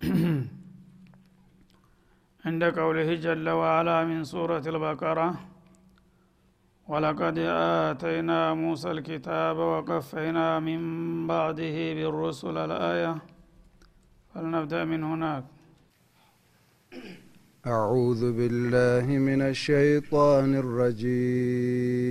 عند قوله جل وعلا من سورة البقرة ولقد آتينا موسى الكتاب وقفينا من بعده بالرسل الآية. فلنبدأ من هناك. أعوذ بالله من الشيطان الرجيم.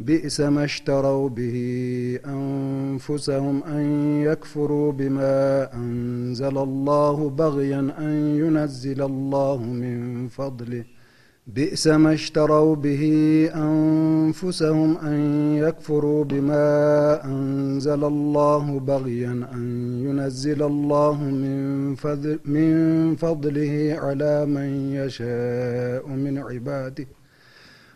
بئس ما اشتروا به أنفسهم أن يكفروا بما أنزل الله بغيا أن ينزل الله من فضله. بئس ما اشتروا به أنفسهم أن يكفروا بما أنزل الله بغيا أن ينزل الله من, فضل من فضله على من يشاء من عباده.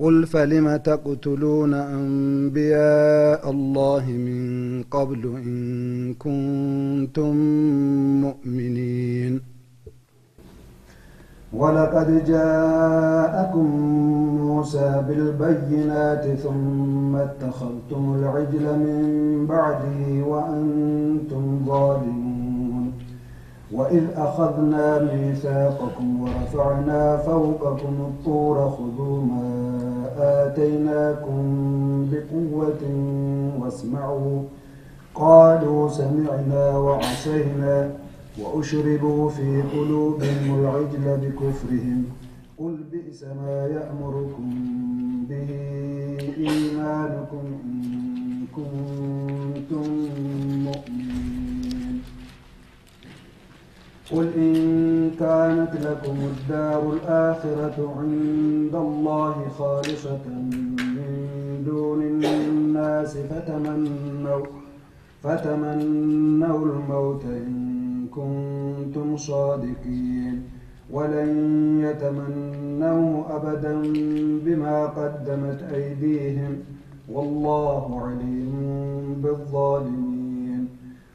قل فلم تقتلون أنبياء الله من قبل إن كنتم مؤمنين؟ ولقد جاءكم موسى بالبينات ثم اتخذتم العجل من بعده وأنتم ظالمون. وإذ أخذنا ميثاقكم ورفعنا فوقكم الطور خذوا ما آتيناكم بقوة واسمعوا. قالوا سمعنا وعصينا وأشربوا في قلوبهم العجل بكفرهم. قل بئس ما يأمركم به إيمانكم إن كنتم مؤمنين. قل إن كانت لكم الدار الآخرة عند الله خالصة من دون الناس فتمنوا فتمنوا الموت إن كنتم صادقين. ولن يتمنوه أبدا بما قدمت أيديهم. والله عليم بالظالمين.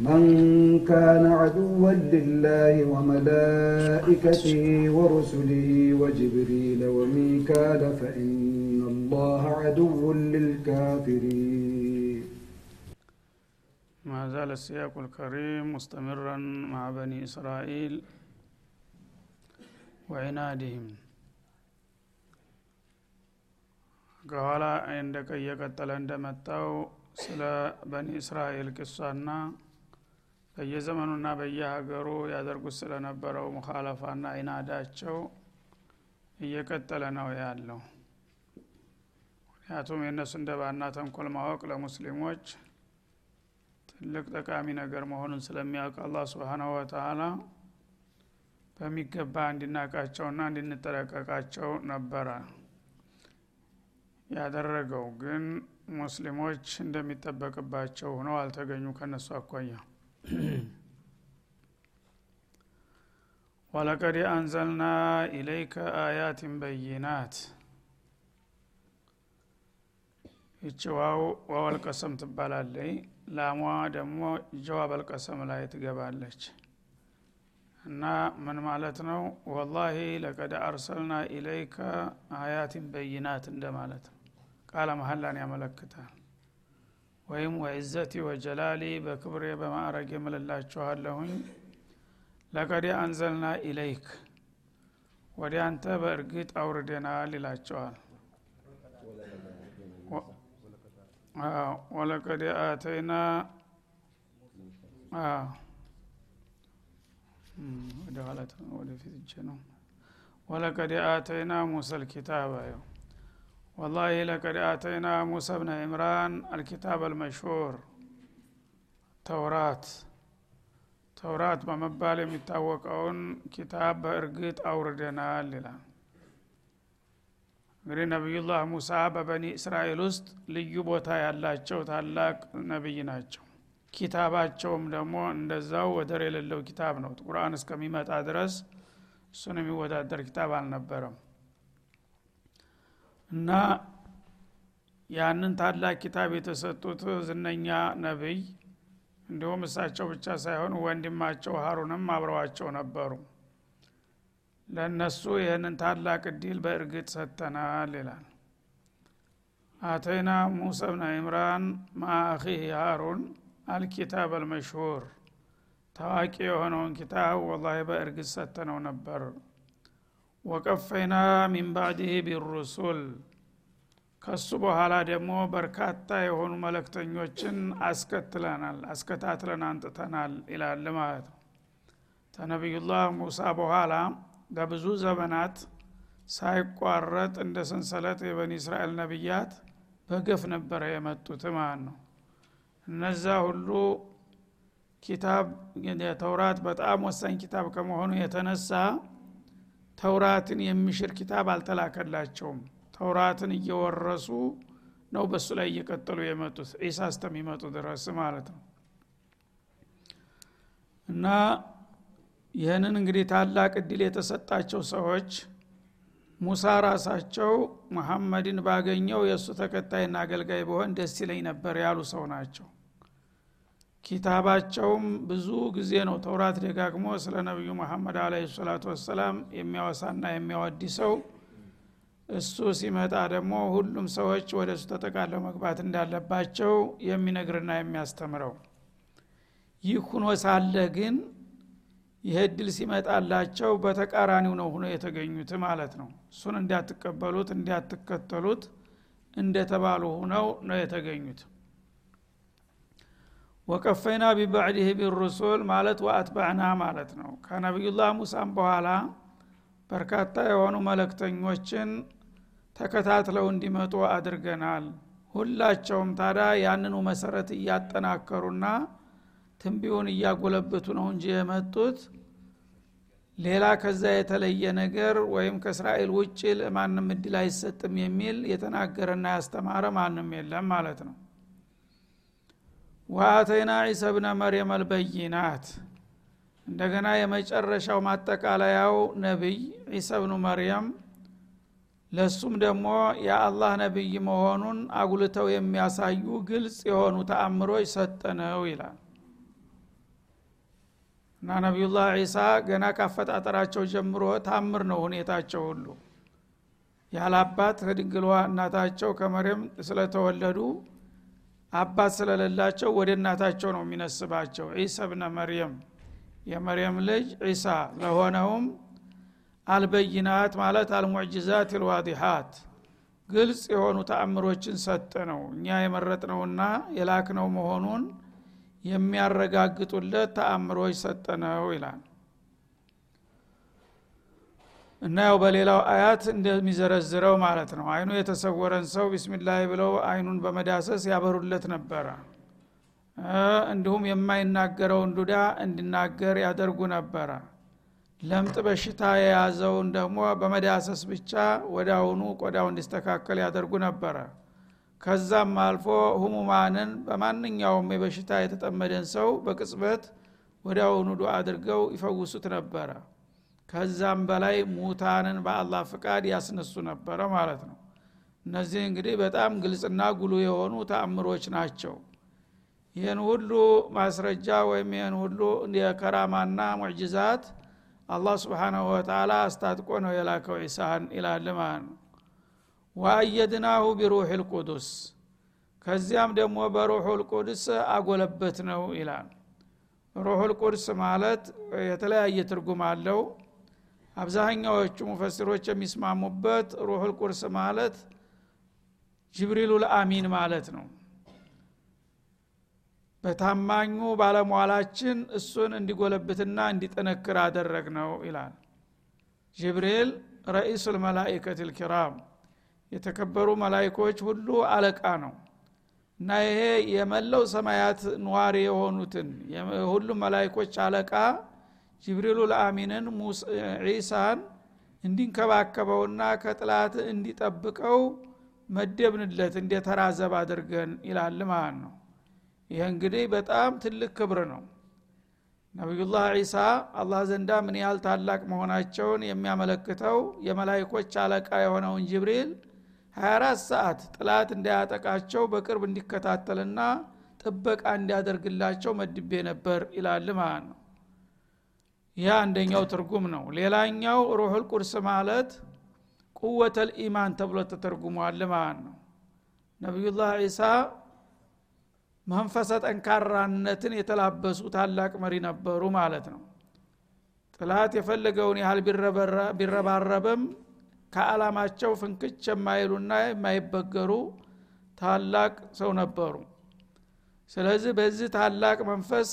من كان عدوا لله وملائكته ورسله وجبريل وميكال فإن الله عدو للكافرين ما زال السياق الكريم مستمرا مع بني إسرائيل وعنادهم ከኋላ እንደቀ እየቀጠለ እንደመጣው ስለ በኒ እስራኤል ቅሷና በየዘመኑና በየሀገሩ ያደርጉት ስለነበረው ሙካለፋና ኢናዳቸው እየቀጠለ ነው ያለው። ምክንያቱም የእነሱ እንደባና ተንኮል ማወቅ ለሙስሊሞች ትልቅ ጠቃሚ ነገር መሆኑን ስለሚያውቅ አላህ ስብሓናሁ ወተላ በሚገባ እንዲናቃቸውና እንድንጠረቀቃቸው ነበረ ያደረገው። ግን ሙስሊሞች እንደሚጠበቅባቸው ሆነው አልተገኙ ከነሱ አኳያ ወለቀድ አንዘልና إليك آيات بينات ይቺ ዋው واو القسم ትባላለች ላሟ ደግሞ جواب القسم ላይ ትገባለች። እና ምን ማለት ነው? والله لقد أنزلنا إليك آيات بينات እንደማለት ነው። ቃለ መሀላን ያመለክታል ወይም وعزتي وجلالي በክብሬ በማዕረግ የምልላችኋለሁኝ። ለቀድ አንዘልና ኢለይክ ወደ አንተ በእርግጥ አውርደናል ይላቸዋል ወለቀድ አተይና ወደ ኋላ ወደፊት እጀ ነው። ወለቀድ አተይና ልኪታብ አየው ወላሂ ለቀድ አተይና ሙሳ ብነ ዕምራን አልኪታብ አልመሽሁር ተውራት ተውራት በመባል የሚታወቀውን ኪታብ በእርግጥ አውርደናል ይላል። እንግዲህ ነቢዩላህ ሙሳ በበኒ እስራኤል ውስጥ ልዩ ቦታ ያላቸው ታላቅ ነቢይ ናቸው። ኪታባቸውም ደግሞ እንደዛው ወደር የሌለው ኪታብ ነው። ቁርአን እስከሚመጣ ድረስ እሱን የሚወዳደር ኪታብ አልነበረም እና ያንን ታላቅ ኪታብ የተሰጡት ዝነኛ ነቢይ እንዲሁም እሳቸው ብቻ ሳይሆን ወንድማቸው ሀሩንም አብረዋቸው ነበሩ። ለእነሱ ይህንን ታላቅ እድል በእርግጥ ሰጥተናል ይላል። አተይና ሙሳ ብነ ኢምራን ማአኺህ ሃሩን አልኪታብ አልመሽሁር ታዋቂ የሆነውን ኪታብ ወላሂ በእርግጥ ሰጥተነው ነበር ወቀፈይና ሚን ባዕድህ ቢሩሱል። ከሱ በኋላ ደግሞ በርካታ የሆኑ መለክተኞችን አስከትለናል አስከታትለን አንጥተናል ይላል ማለት ነው። ተነቢዩላህ ሙሳ በኋላ ለብዙ ዘመናት ሳይቋረጥ እንደ ሰንሰለት የበኒ እስራኤል ነቢያት በገፍ ነበረ የመጡት ማለት ነው። እነዛ ሁሉ ኪታብ ተውራት በጣም ወሳኝ ኪታብ ከመሆኑ የተነሳ ተውራትን የሚሽር ኪታብ አልተላከላቸውም። ተውራትን እየወረሱ ነው በሱ ላይ እየቀጠሉ የመጡት። ዒሳ እስተሚመጡ ድረስ ማለት ነው። እና ይህንን እንግዲህ ታላቅ እድል የተሰጣቸው ሰዎች ሙሳ ራሳቸው መሐመድን ባገኘው የእሱ ተከታይና አገልጋይ በሆን ደስ ይለኝ ነበር ያሉ ሰው ናቸው ኪታባቸውም ብዙ ጊዜ ነው ተውራት ደጋግሞ ስለ ነቢዩ መሐመድ አለ ሰላቱ ወሰላም የሚያወሳና የሚያወዲ ሰው እሱ ሲመጣ ደግሞ ሁሉም ሰዎች ወደ እሱ ተጠቃለው መግባት እንዳለባቸው የሚነግርና የሚያስተምረው። ይህ ሁኖ ሳለ ግን ይህ እድል ሲመጣላቸው በተቃራኒው ነው ሁኖ የተገኙት ማለት ነው። እሱን እንዳትቀበሉት እንዳትከተሉት እንደተባሉ ሁነው ነው የተገኙት ወቀፈይና ቢባዕድህ ቢሩሱል ማለት ወአትባዕና ማለት ነው። ከነቢዩላህ ሙሳም በኋላ በርካታ የሆኑ መለክተኞችን ተከታትለው እንዲመጡ አድርገናል። ሁላቸውም ታዳ ያንኑ መሰረት እያጠናከሩና ትንቢውን እያጎለበቱ ነው እንጂ የመጡት ሌላ ከዛ የተለየ ነገር ወይም ከእስራኤል ውጭ ለማንም እድል አይሰጥም የሚል የተናገረና ያስተማረ ማንም የለም ማለት ነው ወአተይና ዒሳ ብነ መርየም አልበይናት። እንደገና የመጨረሻው ማጠቃለያው ነቢይ ዒሳ ብኑ መርየም ለሱም ደግሞ የአላህ ነቢይ መሆኑን አጉልተው የሚያሳዩ ግልጽ የሆኑ ተአምሮች ሰጠነው ይላል። እና ነቢዩላህ ዒሳ ገና ካፈጣጠራቸው ጀምሮ ታምር ነው ሁኔታቸው ሁሉ። ያለ አባት ከድንግሏ እናታቸው ከመርየም ስለተወለዱ አባት ስለሌላቸው ወደ እናታቸው ነው የሚነስባቸው። ዒሳ ብነ መርየም የመርየም ልጅ ዒሳ ለሆነውም አልበይናት ማለት አልሙዕጅዛት ልዋዲሃት ግልጽ የሆኑ ተአምሮችን ሰጠ ነው። እኛ የመረጥነውና የላክነው መሆኑን የሚያረጋግጡለት ተአምሮች ሰጠነው ይላል እና ያው በሌላው አያት እንደሚዘረዝረው ማለት ነው። አይኑ የተሰወረን ሰው ቢስሚላህ ብለው አይኑን በመዳሰስ ያበሩለት ነበረ። እንዲሁም የማይናገረውን ዱዳ እንዲናገር ያደርጉ ነበረ። ለምጥ በሽታ የያዘውን ደግሞ በመዳሰስ ብቻ አሁኑ ቆዳው እንዲስተካከል ያደርጉ ነበረ። ከዛም አልፎ ህሙማንን በማንኛውም የበሽታ የተጠመደን ሰው በቅጽበት አሁኑ ዱ አድርገው ይፈውሱት ነበረ ከዛም በላይ ሙታንን በአላህ ፍቃድ ያስነሱ ነበረ ማለት ነው። እነዚህ እንግዲህ በጣም ግልጽና ጉሉ የሆኑ ተአምሮች ናቸው። ይህን ሁሉ ማስረጃ ወይም ይህን ሁሉ የከራማና ሙዕጅዛት አላህ ስብሓናሁ ወተላ አስታጥቆ ነው የላከው ዒሳን ይላል ማለት ነው። ወአየድናሁ ቢሩሕ ልቁዱስ ከዚያም ደግሞ በሩሑ ልቁዱስ አጎለበት ነው ይላል። ሩሑ ልቁዱስ ማለት የተለያየ ትርጉም አለው አብዛኛዎቹ ሙፈሲሮች የሚስማሙበት ሩሑ ልቁዱስ ማለት ጅብሪሉ ልአሚን ማለት ነው። በታማኙ ባለሟላችን እሱን እንዲጎለብትና እንዲጠነክር አደረግ ነው ይላል። ጅብሪል ረኢሱ ልመላይከት ልኪራም የተከበሩ መላይኮች ሁሉ አለቃ ነው እና ይሄ የመለው ሰማያት ነዋሪ የሆኑትን ሁሉም መላይኮች አለቃ ጅብሪሉ ልአሚንን ዒሳን እንዲንከባከበውና ከጥላት እንዲጠብቀው መደብንለት እንደ ተራዘብ አድርገን ይላል ማለት ነው። ይህ እንግዲህ በጣም ትልቅ ክብር ነው። ነቢዩላህ ዒሳ አላህ ዘንዳ ምን ያህል ታላቅ መሆናቸውን የሚያመለክተው የመላይኮች አለቃ የሆነውን ጅብሪል 24 ሰዓት ጥላት እንዳያጠቃቸው በቅርብ እንዲከታተልና ጥበቃ እንዲያደርግላቸው መድቤ ነበር ይላል ማለት ነው ይህ አንደኛው ትርጉም ነው። ሌላኛው ሩሑል ቁርስ ማለት ቁወተል ኢማን ተብሎ ተተርጉሟል ማለት ነው። ነቢዩላህ ዒሳ መንፈሰ ጠንካራነትን የተላበሱ ታላቅ መሪ ነበሩ ማለት ነው። ጥላት የፈለገውን ያህል ቢረባረብም ከዓላማቸው ፍንክች የማይሉና የማይበገሩ ታላቅ ሰው ነበሩ። ስለዚህ በዚህ ታላቅ መንፈስ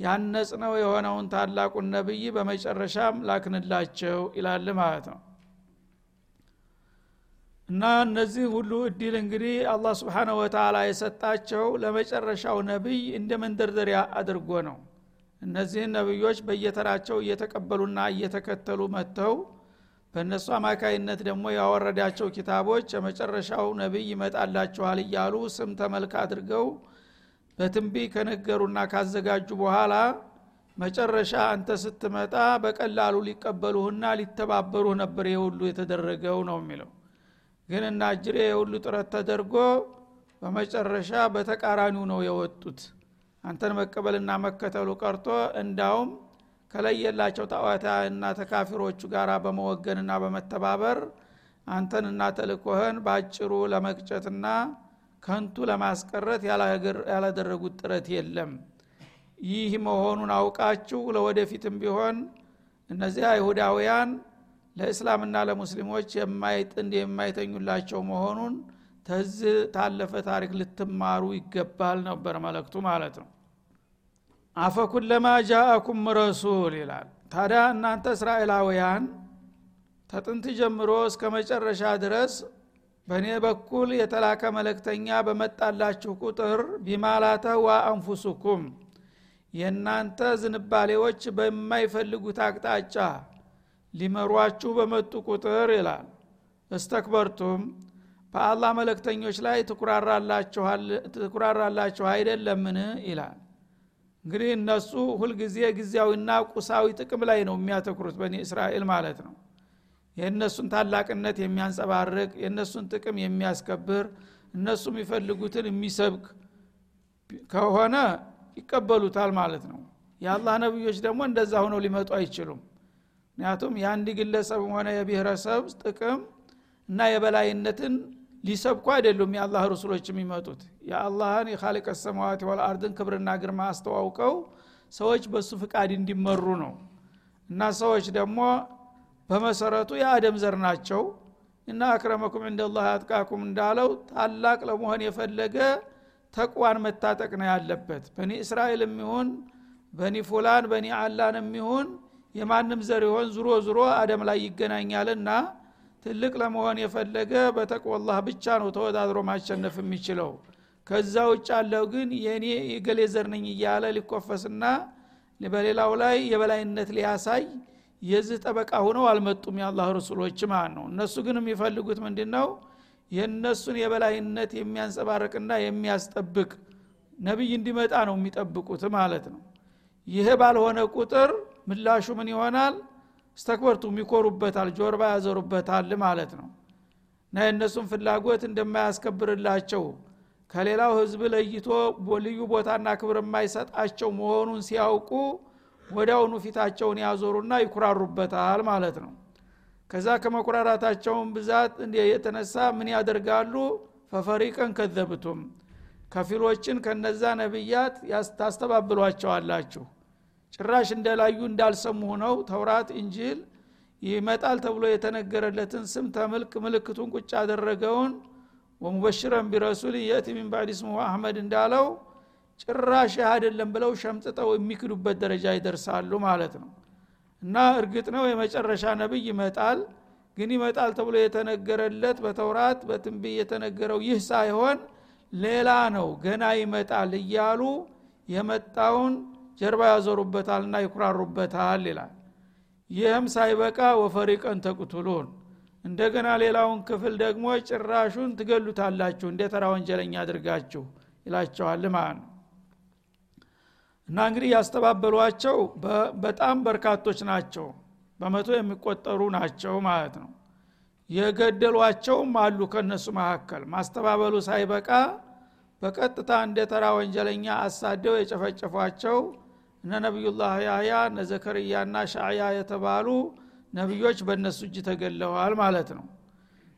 ያነጽነው የሆነውን ታላቁን ነብይ በመጨረሻም ላክንላቸው ይላል ማለት ነው። እና እነዚህ ሁሉ እድል እንግዲህ አላህ ስብሓነ ወተላ የሰጣቸው ለመጨረሻው ነቢይ እንደ መንደርደሪያ አድርጎ ነው። እነዚህን ነቢዮች በየተራቸው እየተቀበሉና እየተከተሉ መጥተው በእነሱ አማካይነት ደግሞ ያወረዳቸው ኪታቦች የመጨረሻው ነቢይ ይመጣላችኋል እያሉ ስም ተመልክ አድርገው በትንቢ ከነገሩና ካዘጋጁ በኋላ መጨረሻ አንተ ስትመጣ በቀላሉ ሊቀበሉህና ሊተባበሩህ ነበር። የሁሉ የተደረገው ነው የሚለው ግን እና እጅሬ የሁሉ ጥረት ተደርጎ በመጨረሻ በተቃራኒው ነው የወጡት። አንተን መቀበልና መከተሉ ቀርቶ እንዳውም ከለየላቸው ጣዋታና ተካፊሮቹ ጋር በመወገንና በመተባበር አንተንና ተልኮህን በአጭሩ ለመቅጨትና ከንቱ ለማስቀረት ያላደረጉት ጥረት የለም። ይህ መሆኑን አውቃችሁ ለወደፊትም ቢሆን እነዚህ አይሁዳውያን ለእስላምና ለሙስሊሞች የማይጥንድ የማይተኙላቸው መሆኑን ተዝ ታለፈ ታሪክ ልትማሩ ይገባል ነበር መለክቱ ማለት ነው። አፈኩለማ ጃአኩም ረሱል ይላል። ታዲያ እናንተ እስራኤላውያን ተጥንት ጀምሮ እስከ መጨረሻ ድረስ በእኔ በኩል የተላከ መለክተኛ በመጣላችሁ ቁጥር ቢማላተህዋ አንፉሱኩም የእናንተ ዝንባሌዎች በማይፈልጉት አቅጣጫ ሊመሯችሁ በመጡ ቁጥር ይላል። እስተክበርቱም በአላህ መለክተኞች ላይ ትኩራራላችሁ አይደለምን? ይላል። እንግዲህ እነሱ ሁልጊዜ ጊዜያዊና ቁሳዊ ጥቅም ላይ ነው የሚያተኩሩት በኒ እስራኤል ማለት ነው የእነሱን ታላቅነት የሚያንጸባርቅ የእነሱን ጥቅም የሚያስከብር እነሱ የሚፈልጉትን የሚሰብክ ከሆነ ይቀበሉታል ማለት ነው። የአላህ ነቢዮች ደግሞ እንደዛ ሆነው ሊመጡ አይችሉም። ምክንያቱም የአንድ ግለሰብም ሆነ የብሔረሰብ ጥቅም እና የበላይነትን ሊሰብኩ አይደሉም የአላህ ረሱሎች የሚመጡት። የአላህን የካሊቀ ሰማዋት ወልአርድን ክብርና ግርማ አስተዋውቀው ሰዎች በሱ ፍቃድ እንዲመሩ ነው። እና ሰዎች ደግሞ በመሰረቱ የአደም ዘር ናቸው እና አክረመኩም እንደላህ አጥቃኩም እንዳለው ታላቅ ለመሆን የፈለገ ተቅዋን መታጠቅ ነው ያለበት። በኒ እስራኤል የሚሆን በኒ ፉላን በኒ አላን የሚሆን የማንም ዘር ይሆን ዙሮ ዙሮ አደም ላይ ይገናኛልና ትልቅ ለመሆን የፈለገ በተቅወላህ ብቻ ነው ተወዳድሮ ማሸነፍ የሚችለው። ከዛ ውጭ አለው ግን የእኔ የገሌ ዘር ነኝ እያለ ሊኮፈስና በሌላው ላይ የበላይነት ሊያሳይ የዚህ ጠበቃ ሆነው አልመጡም የአላህ ረሱሎች ማለት ነው። እነሱ ግን የሚፈልጉት ምንድን ነው የእነሱን የበላይነት የሚያንጸባርቅና የሚያስጠብቅ ነቢይ እንዲመጣ ነው የሚጠብቁት ማለት ነው። ይህ ባልሆነ ቁጥር ምላሹ ምን ይሆናል? እስተክበርቱም ይኮሩበታል ጆርባ ያዘሩበታል ማለት ነው። እና የእነሱን ፍላጎት እንደማያስከብርላቸው ከሌላው ህዝብ ለይቶ ልዩ ቦታና ክብር የማይሰጣቸው መሆኑን ሲያውቁ ወዲያውኑ ፊታቸውን ያዞሩና ይኩራሩበታል ማለት ነው። ከዛ ከመኩራራታቸውን ብዛት የተነሳ ምን ያደርጋሉ? ፈፈሪቀን ከዘብቱም ከፊሎችን ከነዛ ነቢያት ታስተባብሏቸዋላችሁ። ጭራሽ እንደላዩ እንዳልሰሙ ሆነው ተውራት እንጂል ይመጣል ተብሎ የተነገረለትን ስም ተምልክ ምልክቱን ቁጭ ያደረገውን ወሙበሽረን ቢረሱል የእቲ ሚን ባዕድ ስሙ አህመድ እንዳለው ጭራሽ አይደለም ብለው ሸምጥጠው የሚክዱበት ደረጃ ይደርሳሉ ማለት ነው። እና እርግጥ ነው የመጨረሻ ነብይ ይመጣል ግን ይመጣል ተብሎ የተነገረለት በተውራት በትንቢይ የተነገረው ይህ ሳይሆን ሌላ ነው ገና ይመጣል እያሉ የመጣውን ጀርባ ያዞሩበታልና ይኩራሩበታል ይላል። ይህም ሳይበቃ ወፈሪቀን ተቁትሉን። እንደገና ሌላውን ክፍል ደግሞ ጭራሹን ትገሉታላችሁ እንደ ተራ ወንጀለኛ አድርጋችሁ ይላቸዋል ማለት ነው እና እንግዲህ ያስተባበሏቸው በጣም በርካቶች ናቸው። በመቶ የሚቆጠሩ ናቸው ማለት ነው። የገደሏቸውም አሉ ከነሱ መካከል። ማስተባበሉ ሳይበቃ በቀጥታ እንደ ተራ ወንጀለኛ አሳደው የጨፈጨፏቸው እነ ነቢዩላህ ያህያ እነ ዘከርያና ሻዕያ የተባሉ ነቢዮች በእነሱ እጅ ተገለዋል ማለት ነው።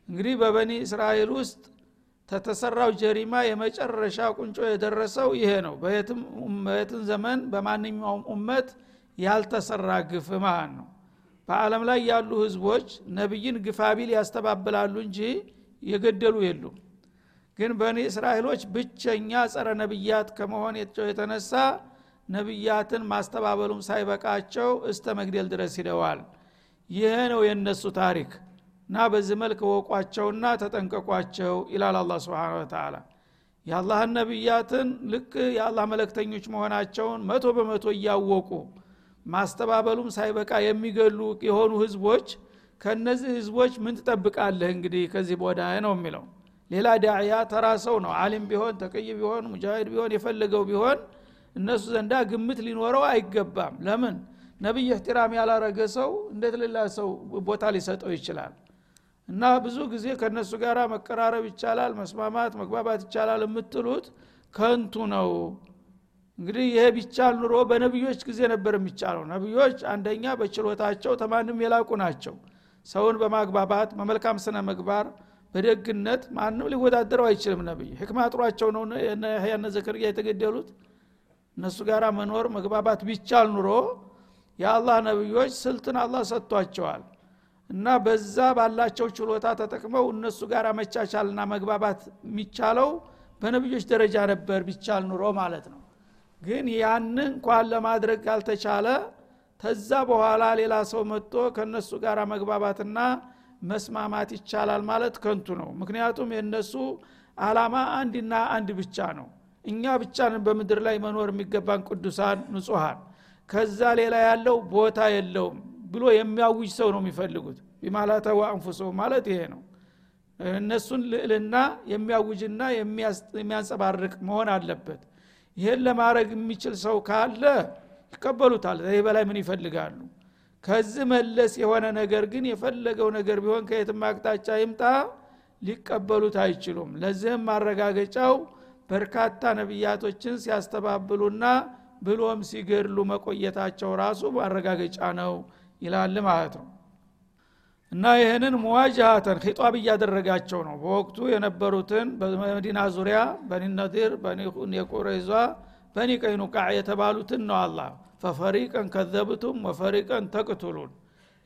እንግዲህ በበኒ እስራኤል ውስጥ ተተሰራው ጀሪማ የመጨረሻ ቁንጮ የደረሰው ይሄ ነው። በየትም ዘመን በማንኛውም ኡመት ያልተሰራ ግፍ ማለት ነው። በአለም ላይ ያሉ ህዝቦች ነቢይን ግፋቢል ያስተባብላሉ እንጂ የገደሉ የሉም። ግን በኒ እስራኤሎች ብቸኛ ጸረ ነቢያት ከመሆን የተነሳ ነቢያትን ማስተባበሉም ሳይበቃቸው እስተ መግደል ድረስ ሂደዋል ይህ ነው የእነሱ ታሪክ እና በዚህ መልክ ወቋቸውና ተጠንቀቋቸው ይላል አላ ስብን ተላ የአላህን ነቢያትን ልክ የአላህ መለክተኞች መሆናቸውን መቶ በመቶ እያወቁ ማስተባበሉም ሳይበቃ የሚገሉ የሆኑ ህዝቦች ከነዚህ ህዝቦች ምን ትጠብቃለህ እንግዲህ ከዚህ ቦዳ ነው የሚለው። ሌላ ዳዕያ ተራ ሰው ነው። አሊም ቢሆን ተቅይ ቢሆን ሙጃሂድ ቢሆን የፈለገው ቢሆን እነሱ ዘንዳ ግምት ሊኖረው አይገባም። ለምን? ነቢይ እህትራም ያላረገ ሰው እንዴት ሌላ ሰው ቦታ ሊሰጠው ይችላል እና ብዙ ጊዜ ከእነሱ ጋር መቀራረብ ይቻላል መስማማት መግባባት ይቻላል የምትሉት ከንቱ ነው። እንግዲህ ይሄ ቢቻል ኑሮ በነቢዮች ጊዜ ነበር የሚቻለው። ነቢዮች አንደኛ በችሎታቸው ተማንም የላቁ ናቸው። ሰውን በማግባባት በመልካም ስነ ምግባር በደግነት ማንም ሊወዳደረው አይችልም ነቢይ። ህክማ ጥሯቸው ነው ያነ ዘከርያ የተገደሉት። እነሱ ጋር መኖር መግባባት ቢቻል ኑሮ የአላህ ነቢዮች ስልትን አላህ ሰጥቷቸዋል እና በዛ ባላቸው ችሎታ ተጠቅመው እነሱ ጋር መቻቻልና መግባባት የሚቻለው በነቢዮች ደረጃ ነበር ቢቻል ኑሮ ማለት ነው። ግን ያን እንኳን ለማድረግ ካልተቻለ ተዛ በኋላ ሌላ ሰው መጥቶ ከነሱ ጋር መግባባትና መስማማት ይቻላል ማለት ከንቱ ነው። ምክንያቱም የእነሱ አላማ አንድና አንድ ብቻ ነው። እኛ ብቻንን በምድር ላይ መኖር የሚገባን ቅዱሳን ንጹሐን ከዛ ሌላ ያለው ቦታ የለውም ብሎ የሚያውጅ ሰው ነው የሚፈልጉት። ቢማላተዋ አንፉሶ ማለት ይሄ ነው። እነሱን ልዕልና የሚያውጅና የሚያንጸባርቅ መሆን አለበት። ይህን ለማድረግ የሚችል ሰው ካለ ይቀበሉታል። ይህ በላይ ምን ይፈልጋሉ? ከዚህ መለስ የሆነ ነገር ግን የፈለገው ነገር ቢሆን ከየትም አቅጣጫ ይምጣ ሊቀበሉት አይችሉም። ለዚህም ማረጋገጫው በርካታ ነቢያቶችን ሲያስተባብሉና ብሎም ሲገድሉ መቆየታቸው ራሱ ማረጋገጫ ነው ይላል ማለት ነው። እና ይህንን ሙዋጃሃተን ኺጧብ እያደረጋቸው ነው። በወቅቱ የነበሩትን በመዲና ዙሪያ በኒ በኒ የቁረይዟ በኒ ቀይኑቃዕ የተባሉትን ነው አላ ፈፈሪቀን ከዘብቱም ወፈሪቀን ተቅቱሉን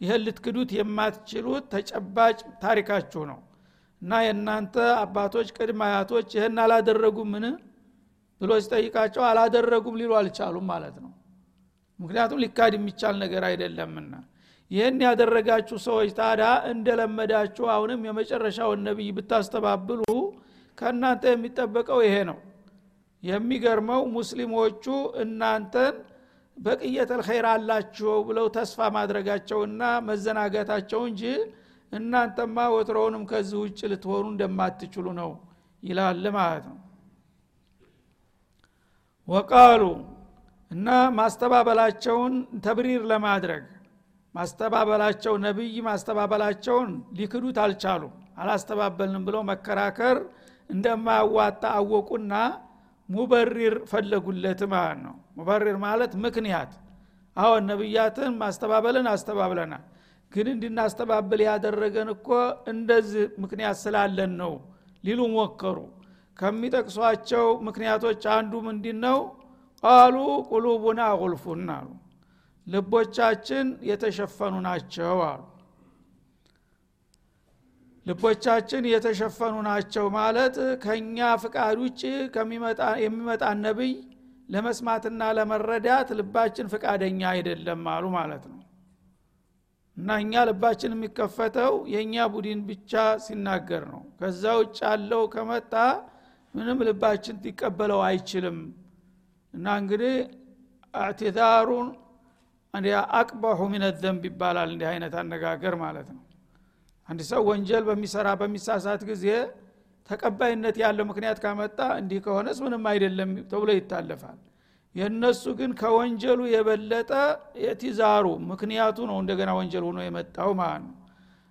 ይህን ልትክዱት የማትችሉት ተጨባጭ ታሪካችሁ ነው። እና የእናንተ አባቶች ቅድመ አያቶች ይህን አላደረጉም ምን ብሎ ሲጠይቃቸው አላደረጉም ሊሉ አልቻሉም ማለት ነው ምክንያቱም ሊካድ የሚቻል ነገር አይደለምና። ይህን ያደረጋችሁ ሰዎች ታዳ እንደለመዳችሁ አሁንም የመጨረሻውን ነቢይ ብታስተባብሉ ከእናንተ የሚጠበቀው ይሄ ነው። የሚገርመው ሙስሊሞቹ እናንተን በቅየተል ኸይር አላችሁ ብለው ተስፋ ማድረጋቸውና መዘናጋታቸው እንጂ እናንተማ ወትሮውንም ከዚህ ውጭ ልትሆኑ እንደማትችሉ ነው ይላል ማለት ነው። ወቃሉ እና ማስተባበላቸውን ተብሪር ለማድረግ ማስተባበላቸው ነቢይ ማስተባበላቸውን ሊክዱት አልቻሉም። አላስተባበልንም ብለው መከራከር እንደማያዋጣ አወቁና ሙበሪር ፈለጉለት ማለት ነው። ሙበሪር ማለት ምክንያት። አሁን ነቢያትን ማስተባበልን አስተባብለናል። ግን እንድናስተባብል ያደረገን እኮ እንደዚህ ምክንያት ስላለን ነው ሊሉ ሞከሩ። ከሚጠቅሷቸው ምክንያቶች አንዱ ምንድ ነው ቃሉ ቁሉቡና ጉልፉን አሉ። ልቦቻችን የተሸፈኑ ናቸው አሉ። ልቦቻችን የተሸፈኑ ናቸው ማለት ከኛ ፍቃድ ውጭ የሚመጣ ነቢይ ለመስማትና ለመረዳት ልባችን ፍቃደኛ አይደለም አሉ ማለት ነው። እና እኛ ልባችን የሚከፈተው የእኛ ቡድን ብቻ ሲናገር ነው። ከዛ ውጭ ያለው ከመጣ ምንም ልባችን ሊቀበለው አይችልም እና እንግዲህ አዕትዛሩን አቅበሁ ሚነ ዘንብ ይባላል እንዲህ አይነት አነጋገር ማለት ነው። አንድ ሰው ወንጀል በሚሰራ በሚሳሳት ጊዜ ተቀባይነት ያለው ምክንያት ካመጣ እንዲህ ከሆነስ ምንም አይደለም ተብሎ ይታለፋል። የእነሱ ግን ከወንጀሉ የበለጠ የቲዛሩ ምክንያቱ ነው እንደገና ወንጀል ሆኖ የመጣው ማለት ነው።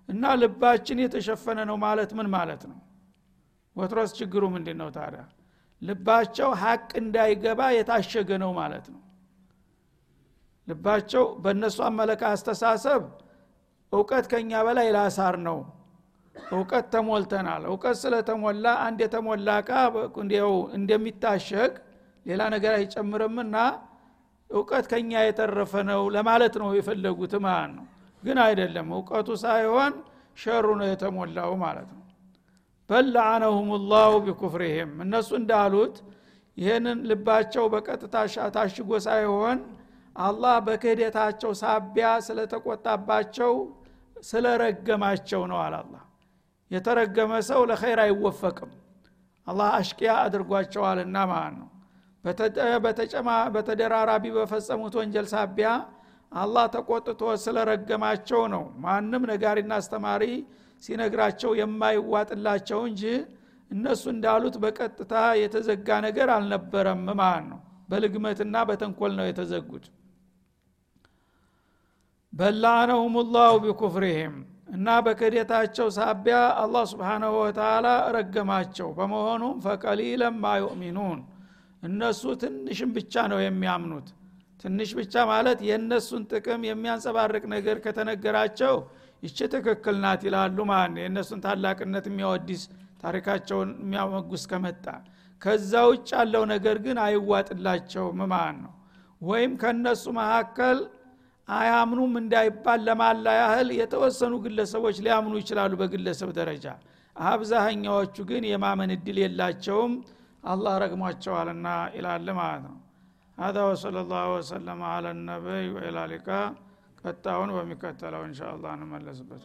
እና ልባችን የተሸፈነ ነው ማለት ምን ማለት ነው? ወትሮስ ችግሩ ምንድን ነው ታዲያ ልባቸው ሀቅ እንዳይገባ የታሸገ ነው ማለት ነው። ልባቸው በእነሱ አመለካ አስተሳሰብ እውቀት ከኛ በላይ ላሳር ነው። እውቀት ተሞልተናል። እውቀት ስለተሞላ አንድ የተሞላ እቃ እንደሚታሸግ ሌላ ነገር አይጨምርምና እውቀት ከኛ የተረፈ ነው ለማለት ነው የፈለጉት ማለት ነው። ግን አይደለም። እውቀቱ ሳይሆን ሸሩ ነው የተሞላው ማለት ነው በልአነሁም ላሁ ቢኩፍሪህም። እነሱ እንዳሉት ይህንን ልባቸው በቀጥታ ታሽጎ ሳይሆን አላህ በክህደታቸው ሳቢያ ስለተቆጣባቸው ስለረገማቸው ነው አላላ የተረገመ ሰው ለኸይር አይወፈቅም። አላህ አሽቅያ አድርጓቸዋልና ማለት ነው። በተደራራቢ በፈጸሙት ወንጀል ሳቢያ አላህ ተቆጥቶ ስለረገማቸው ነው። ማንም ነጋሪና አስተማሪ ሲነግራቸው የማይዋጥላቸው እንጂ እነሱ እንዳሉት በቀጥታ የተዘጋ ነገር አልነበረም። ማለት ነው? በልግመትና በተንኮል ነው የተዘጉት። በላነሁም ላሁ ቢኩፍሪህም እና በክህደታቸው ሳቢያ አላህ ስብሓናሁ ወተላ ረገማቸው። በመሆኑም ፈቀሊለን ማ እነሱ ትንሽም ብቻ ነው የሚያምኑት። ትንሽ ብቻ ማለት የእነሱን ጥቅም የሚያንጸባርቅ ነገር ከተነገራቸው ይቺ ትክክል ናት ይላሉ ማለት ነው የእነሱን ታላቅነት የሚያወዲስ ታሪካቸውን የሚያመጉስ ከመጣ ከዛ ውጭ ያለው ነገር ግን አይዋጥላቸውም ማለት ነው ወይም ከእነሱ መካከል አያምኑም እንዳይባል ለማላ ያህል የተወሰኑ ግለሰቦች ሊያምኑ ይችላሉ በግለሰብ ደረጃ አብዛኛዎቹ ግን የማመን እድል የላቸውም አላህ ረግሟቸዋልና ይላል ማለት ነው هذا وصلى الله وسلم على النبي وإلى لقاء ቀጣውን በሚከተለው እንሻ አላህ እንመለስበት